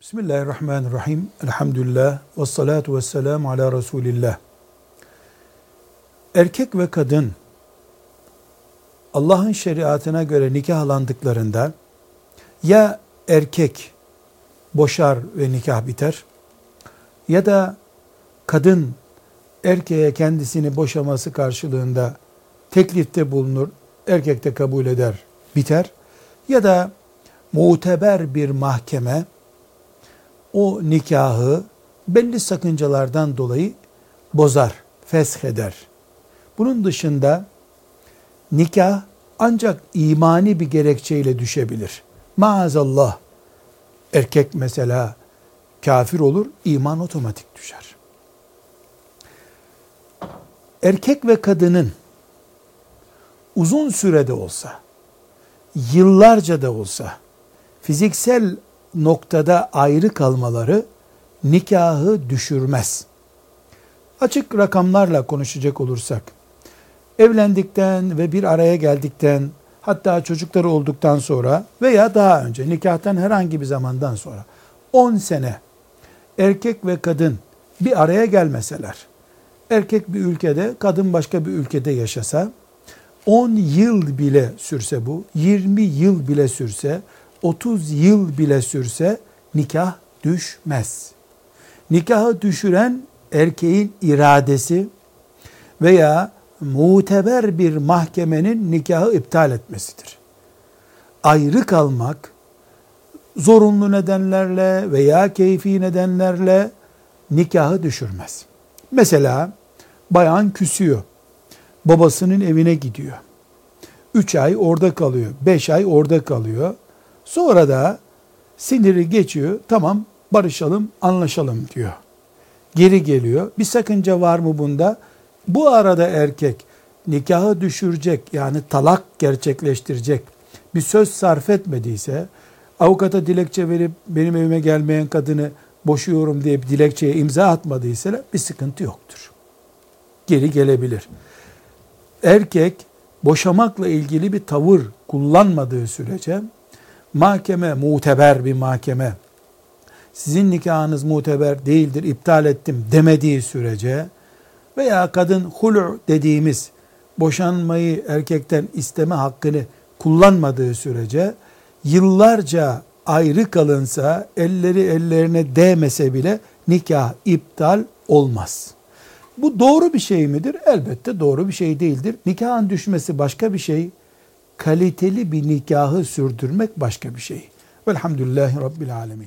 Bismillahirrahmanirrahim. Elhamdülillah. Ve salatu ve selamu ala Resulillah. Erkek ve kadın Allah'ın şeriatına göre nikahlandıklarında ya erkek boşar ve nikah biter ya da kadın erkeğe kendisini boşaması karşılığında teklifte bulunur, erkek de kabul eder, biter ya da muteber bir mahkeme o nikahı belli sakıncalardan dolayı bozar, fesheder. Bunun dışında nikah ancak imani bir gerekçeyle düşebilir. Maazallah erkek mesela kafir olur, iman otomatik düşer. Erkek ve kadının uzun sürede olsa, yıllarca da olsa fiziksel noktada ayrı kalmaları nikahı düşürmez. Açık rakamlarla konuşacak olursak, evlendikten ve bir araya geldikten, hatta çocukları olduktan sonra veya daha önce nikahtan herhangi bir zamandan sonra 10 sene erkek ve kadın bir araya gelmeseler, erkek bir ülkede, kadın başka bir ülkede yaşasa, 10 yıl bile sürse bu, 20 yıl bile sürse 30 yıl bile sürse nikah düşmez. Nikahı düşüren erkeğin iradesi veya muteber bir mahkemenin nikahı iptal etmesidir. Ayrı kalmak zorunlu nedenlerle veya keyfi nedenlerle nikahı düşürmez. Mesela bayan küsüyor. Babasının evine gidiyor. Üç ay orada kalıyor. Beş ay orada kalıyor. Sonra da siniri geçiyor. Tamam barışalım, anlaşalım diyor. Geri geliyor. Bir sakınca var mı bunda? Bu arada erkek nikahı düşürecek yani talak gerçekleştirecek bir söz sarf etmediyse avukata dilekçe verip benim evime gelmeyen kadını boşuyorum diye bir dilekçeye imza atmadıysa bir sıkıntı yoktur. Geri gelebilir. Erkek boşamakla ilgili bir tavır kullanmadığı sürece mahkeme muteber bir mahkeme sizin nikahınız muteber değildir iptal ettim demediği sürece veya kadın hulu dediğimiz boşanmayı erkekten isteme hakkını kullanmadığı sürece yıllarca ayrı kalınsa elleri ellerine değmese bile nikah iptal olmaz. Bu doğru bir şey midir? Elbette doğru bir şey değildir. Nikahın düşmesi başka bir şey, kaliteli bir nikahı sürdürmek başka bir şey. Velhamdülillahi Rabbil Alemin.